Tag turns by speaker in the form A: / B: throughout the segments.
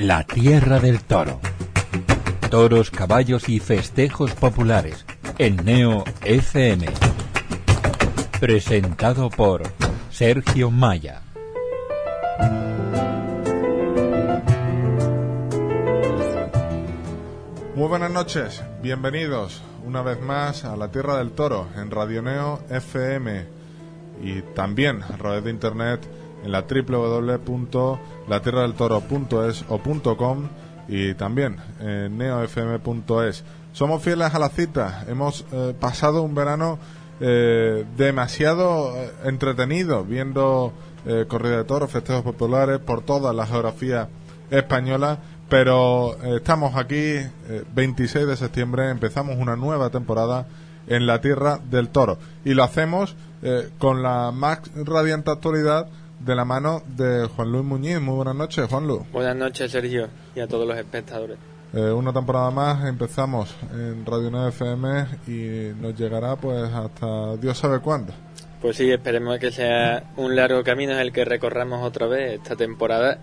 A: La Tierra del Toro. Toros, caballos y festejos populares en Neo FM. Presentado por Sergio Maya.
B: Muy buenas noches, bienvenidos una vez más a la Tierra del Toro en Radio Neo FM y también a través de internet en la www.latierradeltoro.es o .com y también en neofm.es. Somos fieles a la cita, hemos eh, pasado un verano eh, demasiado eh, entretenido viendo corrida de toros, festejos populares por toda la geografía española, pero estamos aquí 26 de septiembre, empezamos una nueva temporada en la Tierra del Toro y lo hacemos con la más radiante actualidad de la mano de Juan Luis Muñiz. Muy buenas noches, Juan Luis.
C: Buenas noches, Sergio, y a todos los espectadores.
B: Eh, una temporada más, empezamos en Radio 9 FM y nos llegará pues hasta Dios sabe cuándo.
C: Pues sí, esperemos que sea un largo camino el que recorramos otra vez esta temporada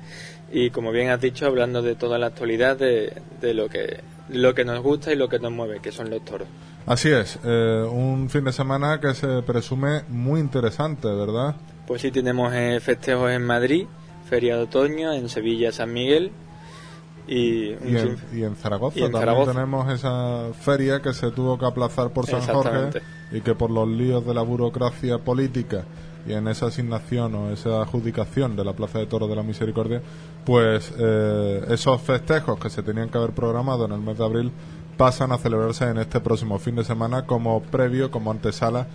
C: y como bien has dicho, hablando de toda la actualidad de, de lo que lo que nos gusta y lo que nos mueve, que son los toros.
B: Así es, eh, un fin de semana que se presume muy interesante, ¿verdad?
C: Pues sí, tenemos eh, festejos en Madrid, Feria de Otoño, en Sevilla, San Miguel y,
B: en, Zaragoza también tenemos esa feria que se tuvo que aplazar por San Jorge y que por los líos de la burocracia política y en esa asignación o esa adjudicación de la Plaza de Toros de la Misericordia, pues eh, esos festejos que se tenían que haber programado en el mes de abril pasan a celebrarse en este próximo fin de semana como previo, como antesala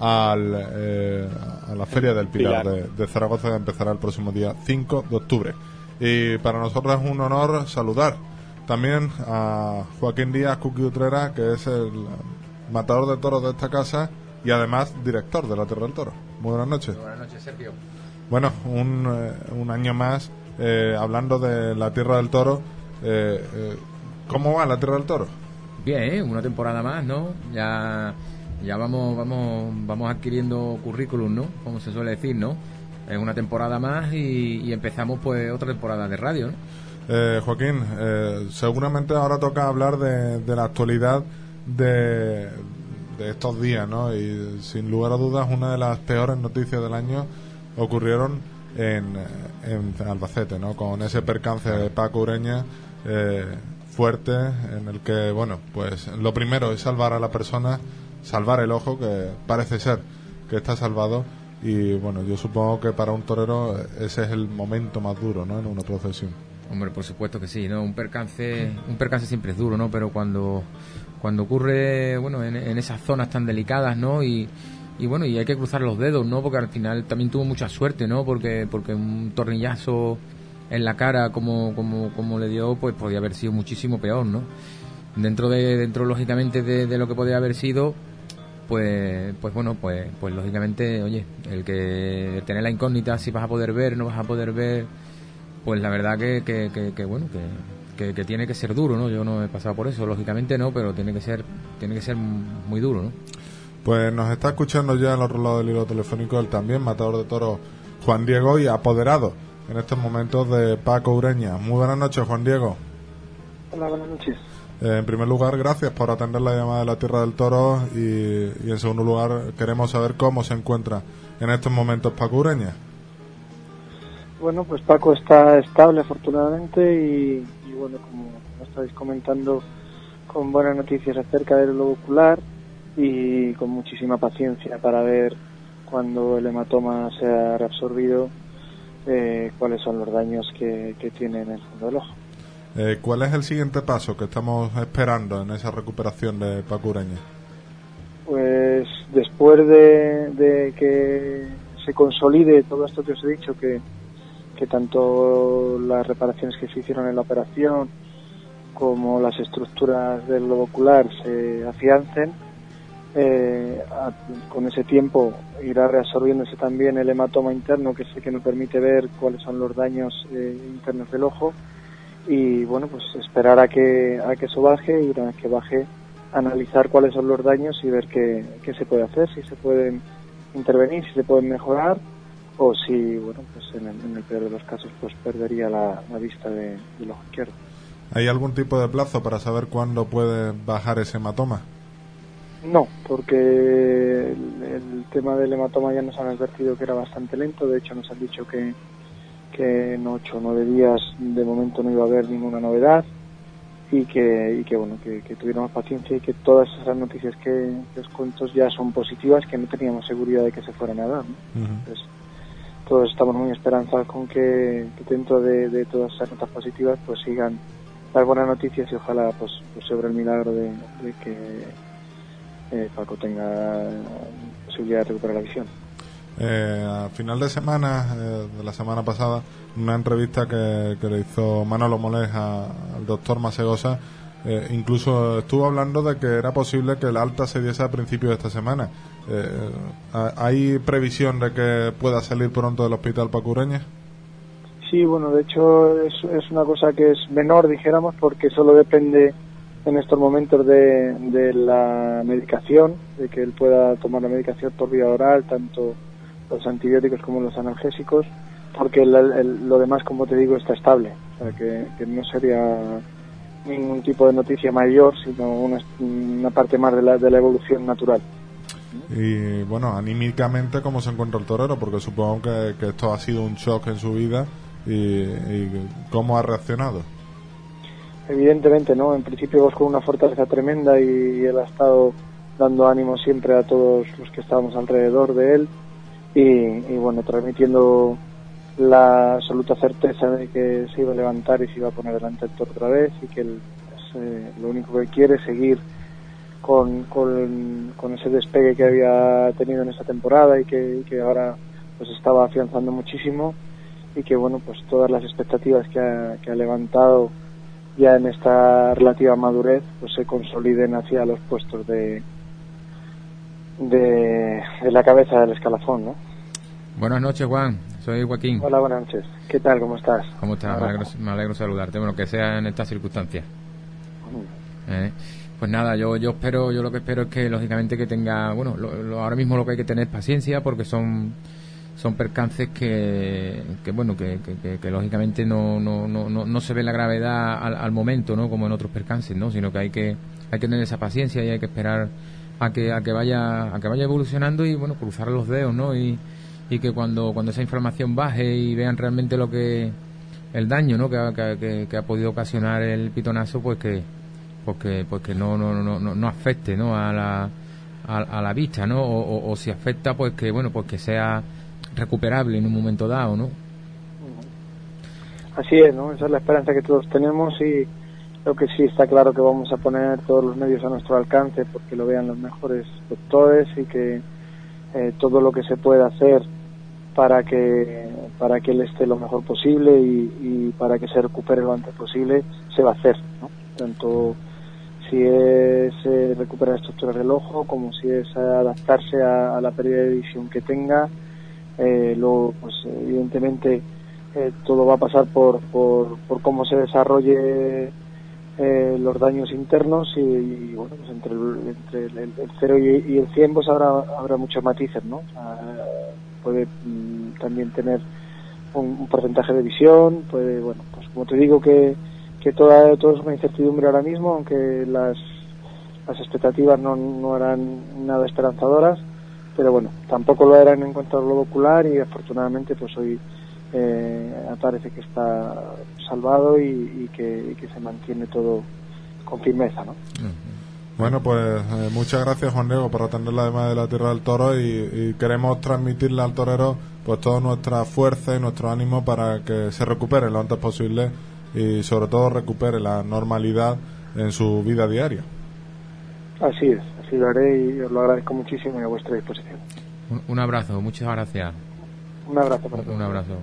B: al, eh, a la Feria del Pilar, De, Zaragoza que empezará el próximo día 5 de octubre. Y para nosotros es un honor saludar también a Joaquín Díaz Cuqui Utrera, que es el matador de toros de esta casa y además director de la Tierra del Toro. Muy buenas noches.
D: buenas noches, Sergio.
B: Bueno, un, eh, un año más eh, hablando de la Tierra del Toro. ¿Cómo va la Tierra del Toro?
D: Bien, una temporada más, ¿no? Ya ya vamos, vamos, vamos adquiriendo currículum, ¿no? Como se suele decir, ¿no? Es una temporada más y, empezamos pues otra temporada de radio, ¿no?
B: Eh, Joaquín, eh, seguramente ahora toca hablar de, la actualidad de, estos días, ¿no? Y sin lugar a dudas, una de las peores noticias del año ocurrieron en, en Albacete, ¿no? Con ese percance de Paco Ureña eh, fuerte, en el que, bueno, pues lo primero es salvar a la persona salvar el ojo, que parece ser que está salvado. Y bueno, yo supongo que para un torero ese es el momento más duro, ¿no? En una procesión.
D: Hombre, por supuesto que sí, ¿no? Un percance, un percance siempre es duro, ¿no? Pero cuando, cuando ocurre, bueno, en, esas zonas tan delicadas, ¿no? Y, y bueno, y hay que cruzar los dedos, ¿no? Porque al final también tuvo mucha suerte, ¿no? Porque, porque un tornillazo en la cara como, como, como le dio, pues podía haber sido muchísimo peor, ¿no? Dentro de, dentro lógicamente de, de lo que podía haber sido, pues, pues bueno, pues, pues lógicamente, oye, el que tener la incógnita si vas a poder ver, no vas a poder ver, pues la verdad que, que, que, bueno, que, que, tiene que ser duro, ¿no? Yo no he pasado por eso, lógicamente no, pero tiene que ser, tiene que ser muy duro, ¿no?
B: Pues nos está escuchando ya al otro lado del hilo telefónico el también matador de toros Juan Diego y apoderado en estos momentos de Paco Ureña. Muy buenas noches, Juan Diego.
E: Hola, buenas noches.
B: Eh, en primer lugar, gracias por atender la llamada de la Tierra del Toro y, en segundo lugar, queremos saber cómo se encuentra en estos momentos Paco Ureña.
E: Bueno, pues Paco está estable afortunadamente y, bueno, como, estáis comentando, con buenas noticias acerca del globo ocular y con muchísima paciencia para ver cuando el hematoma sea reabsorbido eh, cuáles son los daños que tiene en el fondo del ojo.
B: Eh, ¿Cuál es el siguiente paso que estamos esperando en esa recuperación de Paco Ureña?
E: Pues después de, que se consolide todo esto que os he dicho, que, tanto las reparaciones que se hicieron en la operación como las estructuras del globo ocular se afiancen, eh, con ese tiempo irá reabsorbiéndose también el hematoma interno, que es el que nos permite ver cuáles son los daños eh, internos del ojo y bueno, pues esperar a que, a que eso baje y una vez que baje analizar cuáles son los daños y ver qué, qué se puede hacer, si se pueden intervenir, si se pueden mejorar o si, bueno, pues en el, peor de los casos, pues perdería la, vista de, del ojo izquierdo.
B: ¿Hay algún tipo de plazo para saber cuándo puede bajar ese hematoma?
E: No, porque el, tema del hematoma ya nos han advertido que era bastante lento. De hecho, nos han dicho que, que en 8 o 9 días de momento no iba a haber ninguna novedad y que, y que bueno, que, que tuviéramos paciencia y que todas esas noticias que, los cuentos ya son positivas, que no teníamos seguridad de que se fueran a dar. Entonces, todos estamos muy esperanzados con que, dentro de, todas esas notas positivas pues sigan las buenas noticias y ojalá pues, pues sobre el milagro de, que eh, Paco tenga posibilidad de recuperar la visión.
B: Eh, a final de semana, eh, de la semana pasada, una entrevista que, le hizo Manolo Molés al doctor Masegosa, eh, incluso estuvo hablando de que era posible que el alta se diese a principios de esta semana. Eh, ¿Hay previsión de que pueda salir pronto del hospital Pacureña?
E: Sí, bueno, de hecho es, es una cosa que es menor, dijéramos, porque solo depende en estos momentos de, de la medicación, de que él pueda tomar la medicación por vía oral, tanto los antibióticos como los analgésicos porque lo demás, como te digo, está estable. O sea, que, no sería ningún tipo de noticia mayor, sino una, parte más de la, de la evolución natural.
B: Y bueno, anímicamente, ¿cómo se encuentra el torero? Porque supongo que, esto ha sido un shock en su vida. Y, cómo ha reaccionado?
E: Evidentemente, ¿no? En principio vos con una fortaleza tremenda y, él ha estado dando ánimo siempre a todos los que estábamos alrededor de él y, y bueno, transmitiendo la absoluta certeza de que se iba a levantar y se iba a poner delante del toro otra vez y que él, lo único que quiere es seguir con, con, ese despegue que había tenido en esta temporada y que, que, ahora pues estaba afianzando muchísimo y que bueno pues todas las expectativas que ha, que ha levantado ya en esta relativa madurez pues se consoliden hacia los puestos de, de, de la cabeza del escalafón ¿no?
D: Buenas noches Juan soy Joaquín.
E: Hola, buenas noches. ¿Qué tal? ¿Cómo estás?
D: ¿Cómo estás? Me alegro, saludarte. Bueno, que sea en estas circunstancias. Eh, pues nada, yo yo espero, yo lo que espero es que lógicamente que tenga, bueno, ahora mismo lo que hay que tener es paciencia porque son son percances que, que bueno, que, que, lógicamente no, no, no, no, se ve la gravedad al, al, momento, ¿no? Como en otros percances, ¿no? Sino que hay que hay que tener esa paciencia y hay que esperar a que a que vaya a que vaya evolucionando y bueno, cruzar los dedos, ¿no? Y, y que cuando, cuando esa información baje y vean realmente lo que el daño ¿no? que, ha podido ocasionar el pitonazo pues que pues que, pues que no, no, no, no, afecte ¿no? a la a, la vista ¿no? O, si afecta pues que bueno pues que sea recuperable en un momento dado ¿no?
E: así es ¿no? esa es la esperanza que todos tenemos y lo que sí está claro que vamos a poner todos los medios a nuestro alcance porque lo vean los mejores doctores y que eh, todo lo que se pueda hacer para que para que él esté lo mejor posible y, para que se recupere lo antes posible se va a hacer ¿no? tanto si es eh, recuperar estructuras del ojo como si es adaptarse a, la pérdida de visión que tenga eh, luego pues evidentemente eh, todo va a pasar por, por, por cómo se desarrolle eh, los daños internos y, bueno pues entre el, entre el, 0 y, el 100 pues habrá habrá muchos matices no puede mm, también tener un, porcentaje de visión, puede, bueno, pues como te digo que, que toda, todo es una incertidumbre ahora mismo, aunque las, las expectativas no, no eran nada esperanzadoras, pero bueno, tampoco lo eran en cuanto al globo ocular y afortunadamente pues hoy eh, parece que está salvado y, que, que, se mantiene todo con firmeza, ¿no?
B: Bueno, pues eh, muchas gracias Juan Diego por atender la demanda de la Tierra del Toro y, queremos transmitirle al torero pues toda nuestra fuerza y nuestro ánimo para que se recupere lo antes posible y sobre todo recupere la normalidad en su vida diaria.
E: Así es, así lo haré y os lo agradezco muchísimo y a vuestra disposición.
D: Un, abrazo, muchas gracias.
E: Un abrazo para todos.
D: Un abrazo.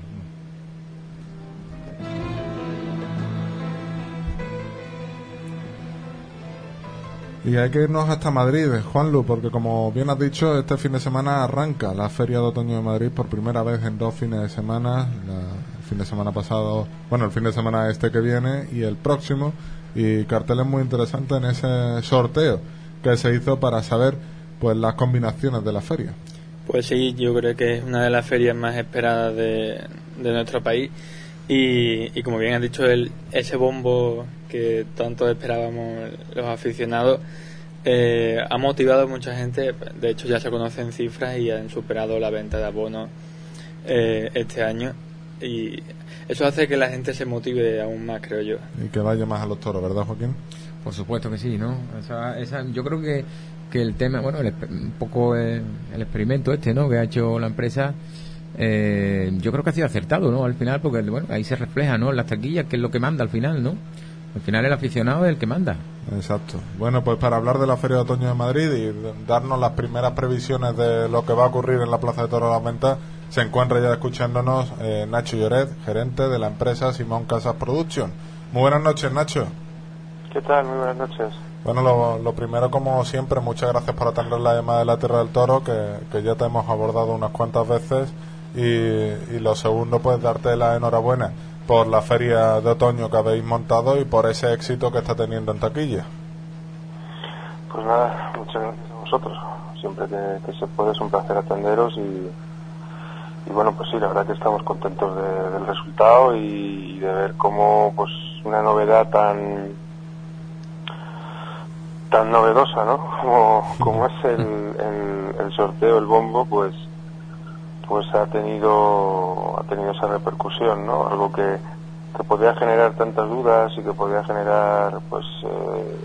B: Y hay que irnos hasta Madrid, Juanlu, porque como bien has dicho, este fin de semana arranca la Feria de Otoño de Madrid por primera vez en dos fines de semana. el fin de semana pasado, bueno, el fin de semana este que viene y el próximo. Y carteles muy interesantes en ese sorteo que se hizo para saber pues las combinaciones de la feria.
C: Pues sí, yo creo que es una de las ferias más esperadas de, nuestro país y, como bien has dicho, el, ese bombo que tanto esperábamos los aficionados eh, ha motivado a mucha gente, de hecho ya se conocen cifras y han superado la venta de abonos eh, este año y eso hace que la gente se motive aún más, creo yo.
B: Y que vaya más a los toros, ¿verdad, Joaquín?
D: Por supuesto que sí, ¿no? Esa, yo creo que, que el tema, bueno, un poco el, experimento este, ¿no? Que ha hecho la empresa, eh, yo creo que ha sido acertado, ¿no? Al final, porque, bueno, ahí se refleja, ¿no? Las taquillas, que es lo que manda al final, ¿no? Al final el aficionado es el que manda.
B: Exacto. Bueno, pues para hablar de la Feria de Otoño de Madrid y darnos las primeras previsiones de lo que va a ocurrir en la Plaza de Toro de la Venta, se encuentra ya escuchándonos eh, Nacho Lloret, gerente de la empresa Simón Casas Production. Muy buenas noches, Nacho.
F: ¿Qué tal? Muy buenas noches.
B: Bueno, lo, primero, como siempre, muchas gracias por atender la llamada de la Tierra del Toro, que, ya te hemos abordado unas cuantas veces. Y, y lo segundo, pues darte la enhorabuena por la feria de otoño que habéis montado y por ese éxito que está teniendo en taquilla.
F: Pues nada, muchas gracias a vosotros. Siempre que, se puede es un placer atenderos y, y, bueno, pues sí, la verdad que estamos contentos del resultado y, de ver cómo pues una novedad tan tan novedosa, ¿no? Como, como es el, el, el sorteo, el bombo, pues pues ha tenido ha tenido esa repercusión no algo que, que podía generar tantas dudas y que podía generar pues eh,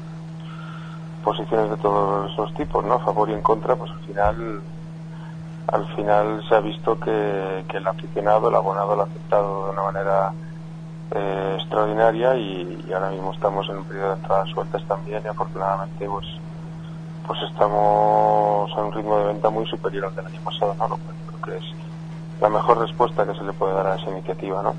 F: posiciones de todos los tipos no a favor y en contra pues al final al final se ha visto que, que el aficionado el abonado lo ha aceptado de una manera eh, extraordinaria y, ahora mismo estamos en un periodo de entradas sueltas también y afortunadamente pues pues estamos a un ritmo de venta muy superior al del año pasado no que es la mejor respuesta que se le puede dar a esa iniciativa, ¿no?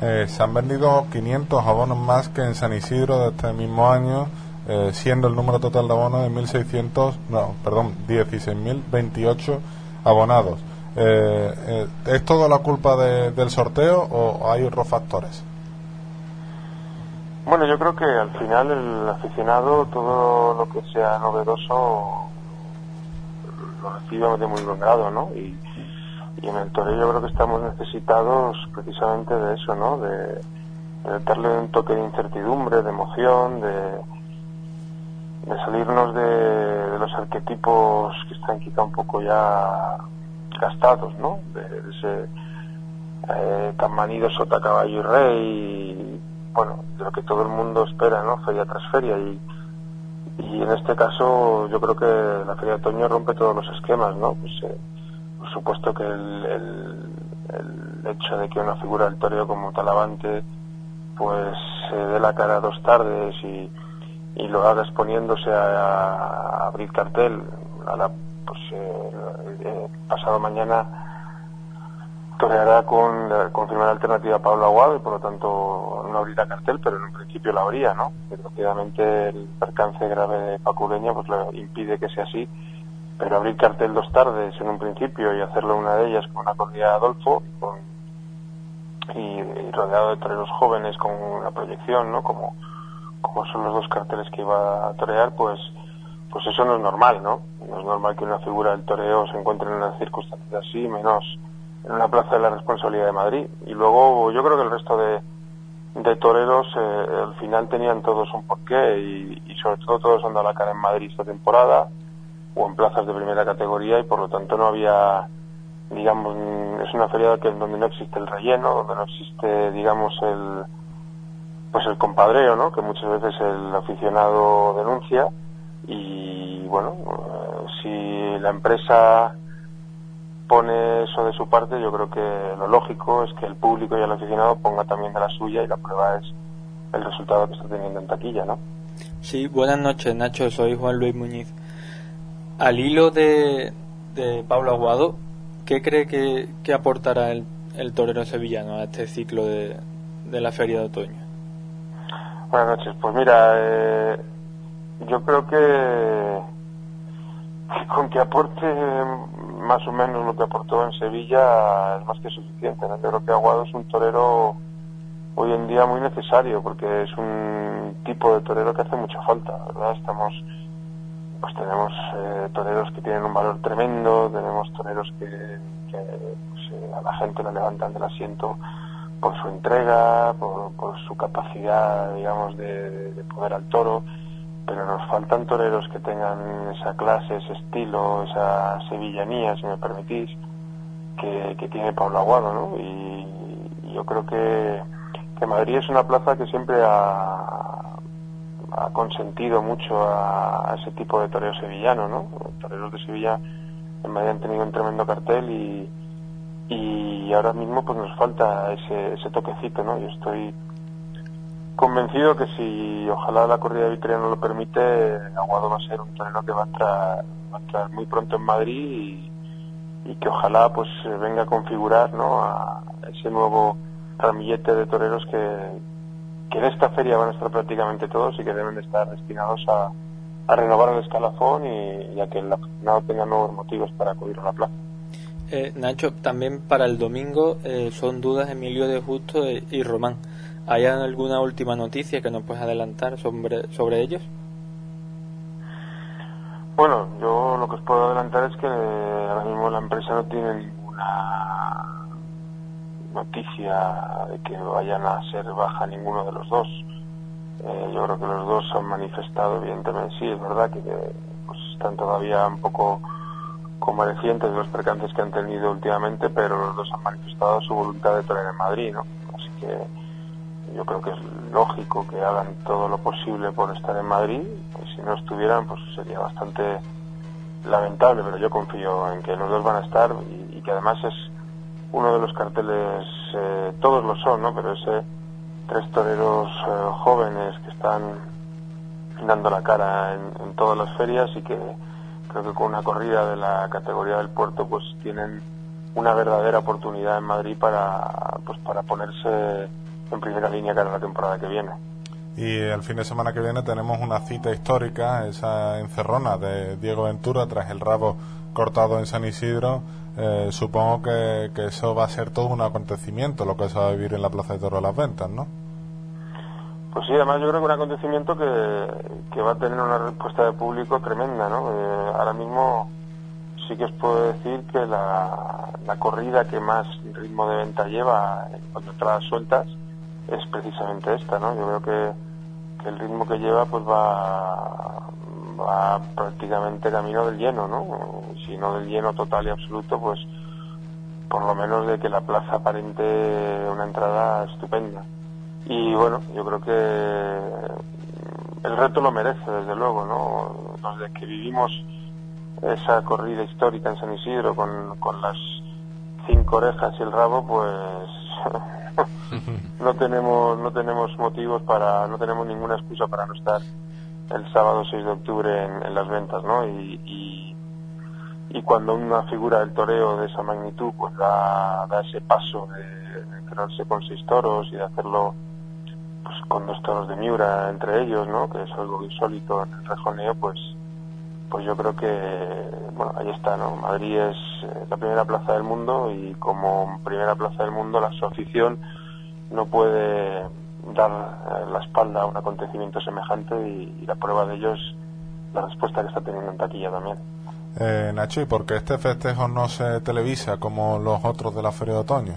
B: Eh, se han vendido 500 abonos más que en San Isidro de este mismo año, eh, siendo el número total de abonos de 1.600, no, perdón, 16.028 abonados. Eh, ¿Es todo la culpa del sorteo o hay otros factores?
F: Bueno, yo creo que al final el aficionado, todo lo que sea novedoso, lo recibe de muy buen grado, ¿no? Y, en el toreo yo creo que estamos necesitados precisamente de eso, ¿no? De, darle un toque de incertidumbre, de emoción, de, de salirnos de, los arquetipos que están quizá un poco ya gastados, ¿no? De, ese eh, tan manido sota caballo y rey, bueno, de lo que todo el mundo espera, ¿no? Feria tras feria y y en este caso yo creo que la Feria de Otoño rompe todos los esquemas, ¿no? Pues, eh, por supuesto que el, el, hecho de que una figura del toreo como Talavante pues se dé la cara dos tardes y, y lo haga exponiéndose a, abrir cartel a la, pues, eh, eh, pasado mañana toreará con la alternativa a Pablo Aguado y por lo tanto no abrirá cartel, pero en un principio la habría, ¿no? Desgraciadamente el percance grave de Paculeña pues le impide que sea así, pero abrir cartel dos tardes en un principio y hacerlo una de ellas con una corrida de Adolfo y, rodeado de toreros jóvenes con una proyección, ¿no? Como, como son los dos carteles que iba a torear, pues pues eso no es normal, ¿no? No es normal que una figura del toreo se encuentre en una circunstancia así, menos en una plaza de la responsabilidad de Madrid. Y luego yo creo que el resto de, de toreros eh, al final tenían todos un porqué y, y, sobre todo todos han dado la cara en Madrid esta temporada o en plazas de primera categoría y por lo tanto no había digamos es una feria que donde no existe el relleno donde no existe digamos el pues el compadreo no que muchas veces el aficionado denuncia y bueno eh, si la empresa pone eso de su parte, yo creo que lo lógico es que el público y el aficionado ponga también de la suya y la prueba es el resultado que está teniendo en taquilla, ¿no?
C: Sí, buenas noches, Nacho. Soy Juan Luis Muñiz. Al hilo de, de Pablo Aguado, ¿qué cree que, aportará el, el, torero sevillano a este ciclo de, de, la Feria de Otoño?
F: Buenas noches. Pues mira, eh, yo creo que con que aporte más o menos lo que aportó en Sevilla es más que suficiente. Yo creo que Aguado es un torero hoy en día muy necesario porque es un tipo de torero que hace mucha falta, ¿verdad? Estamos pues tenemos eh, toreros que tienen un valor tremendo, tenemos toreros que, pues, eh, a la gente la levantan del asiento por su entrega, por, su capacidad, digamos, de, poder al toro, pero nos faltan toreros que tengan esa clase, ese estilo, esa sevillanía, si me permitís, que, tiene Pablo Aguado, ¿no? Y, yo creo que, que Madrid es una plaza que siempre ha, ha consentido mucho a, ese tipo de toreo sevillano, ¿no? Los toreros de Sevilla en Madrid han tenido un tremendo cartel y, y ahora mismo pues nos falta ese, ese toquecito, ¿no? Yo estoy convencido que si ojalá la corrida de Victoria no lo permite, Aguado va a ser un torero que va a entrar, va a entrar muy pronto en Madrid y, que ojalá pues venga a configurar, ¿no? A ese nuevo ramillete de toreros que, que en esta feria van a estar prácticamente todos y que deben de estar destinados a, a renovar el escalafón y, a que el aficionado tenga nuevos motivos para acudir a la plaza.
C: Eh, Nacho, también para el domingo eh, son dudas Emilio de Justo y Román. ¿Hay alguna última noticia que nos puedes adelantar sobre, ellos?
F: Bueno, yo lo que os puedo adelantar es que ahora mismo la empresa no tiene ninguna noticia de que vayan a ser baja ninguno de los dos. Eh, yo creo que los dos han manifestado, evidentemente, sí, es verdad que, pues, están todavía un poco convalecientes de los percances que han tenido últimamente, pero los dos han manifestado su voluntad de traer en Madrid, ¿no? Así que yo creo que es lógico que hagan todo lo posible por estar en Madrid, y si no estuvieran, pues sería bastante lamentable, pero yo confío en que los dos van a estar y que además es uno de los carteles, eh, todos lo son, ¿no? Pero ese tres toreros eh, jóvenes que están dando la cara en, todas las ferias y que creo que con una corrida de la categoría del puerto pues tienen una verdadera oportunidad en Madrid para pues para ponerse en primera línea cara la temporada que viene.
B: Y el fin de semana que viene tenemos una cita histórica, esa encerrona de Diego Ventura tras el rabo cortado en San Isidro eh, supongo que, eso va a ser todo un acontecimiento, lo que se va a vivir en la Plaza de Toro de las Ventas, ¿no?
F: Pues sí, además yo creo que un acontecimiento que, va a tener una respuesta de público tremenda, ¿no? Eh, ahora mismo sí que os puedo decir que la, corrida que más ritmo de venta lleva cuando entradas sueltas es precisamente esta, ¿no? Yo creo que, el ritmo que lleva pues va, va prácticamente camino del lleno, ¿no? Si no del lleno total y absoluto, pues por lo menos de que la plaza aparente una entrada estupenda. Y bueno, yo creo que el reto lo merece, desde luego, ¿no? Desde que vivimos esa corrida histórica en San Isidro con, con las cinco orejas y el rabo, pues no tenemos no tenemos motivos para no tenemos ninguna excusa para no estar el sábado 6 de octubre en, las ventas, ¿no? Y, y, cuando una figura del toreo de esa magnitud pues da, da ese paso de, de con seis toros y de hacerlo pues con dos toros de Miura entre ellos, ¿no? Que es algo insólito en el rejoneo, pues pues yo creo que bueno ahí está no Madrid es eh, la primera plaza del mundo y como primera plaza del mundo la asociación no puede dar eh, la espalda a un acontecimiento semejante y, la prueba de ello es la respuesta que está teniendo en taquilla también.
B: Eh, Nacho, ¿y por qué este festejo no se televisa como los otros de la Feria de Otoño?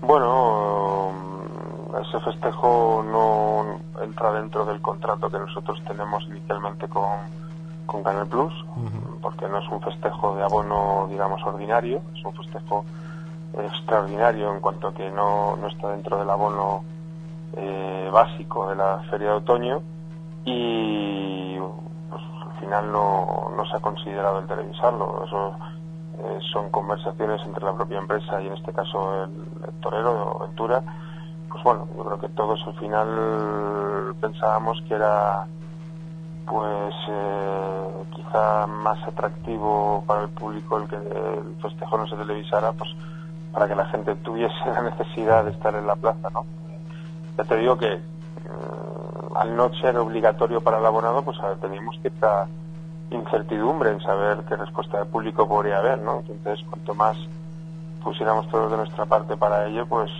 F: Bueno, mm, ese festejo no entra dentro del contrato que nosotros tenemos inicialmente con, con Canal Plus, porque no es un festejo de abono, digamos, ordinario, es un festejo extraordinario en cuanto a que no, no está dentro del abono eh, básico de la feria de otoño y pues, al final no, no se ha considerado el televisarlo. Eso eh, son conversaciones entre la propia empresa y en este caso el, torero o Ventura. Pues bueno, yo creo que todos al final pensábamos que era pues eh, quizá más atractivo para el público el que el festejo no se televisara, pues para que la gente tuviese la necesidad de estar en la plaza, ¿no? Ya te digo que mm, al no ser obligatorio para el abonado, pues teníamos cierta incertidumbre en saber qué respuesta de público podría haber, ¿no? Entonces, cuanto más pusiéramos todos de nuestra parte para ello, pues,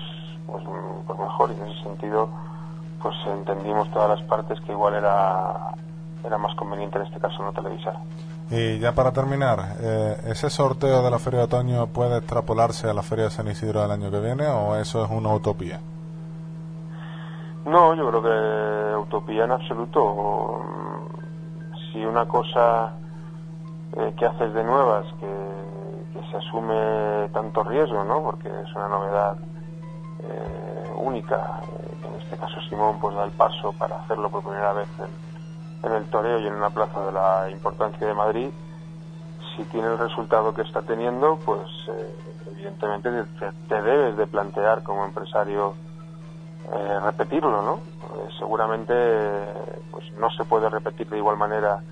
F: pues, pues, mejor. Y en ese sentido, pues entendimos todas las partes que igual era era más conveniente en este caso no televisar.
B: Y ya para terminar, eh, ¿ese sorteo de la Feria de Otoño puede extrapolarse a la Feria de San Isidro del año que viene o eso es una utopía?
F: No, yo creo que utopía en absoluto. Si una cosa eh, que haces de nuevas, que, que, se asume tanto riesgo, ¿no? Porque es una novedad eh, única. en este caso Simón pues da el paso para hacerlo por primera vez en, el toreo y en una plaza de la importancia de Madrid. Si tiene el resultado que está teniendo, pues eh, evidentemente te, debes de plantear como empresario eh, repetirlo, ¿no? seguramente pues no se puede repetir de igual manera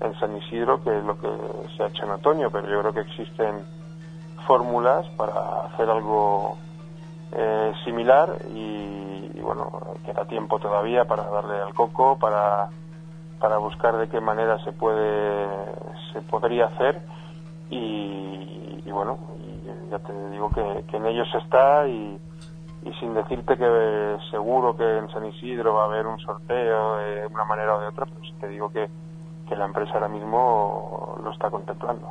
F: en San Isidro que lo que se ha hecho en otoño, pero yo creo que existen fórmulas para hacer algo eh, similar y, bueno, queda tiempo todavía para darle al coco, para, para buscar de qué manera se puede se podría hacer y, bueno, ya te digo que, en ellos está y, y sin decirte que seguro que en San Isidro va a haber un sorteo de una manera o de otra, pues te digo que, que la empresa ahora mismo lo está contemplando.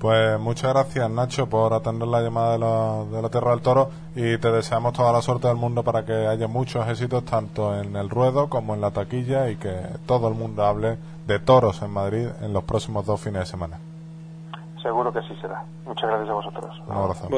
B: Pues muchas gracias Nacho por atender la llamada de la, de la Tierra del Toro y te deseamos toda la suerte del mundo para que haya muchos éxitos tanto en el ruedo como en la taquilla y que todo el mundo hable de toros en Madrid en los próximos dos fines de semana.
F: Seguro que sí será. Muchas gracias a vosotros.
B: Un abrazo.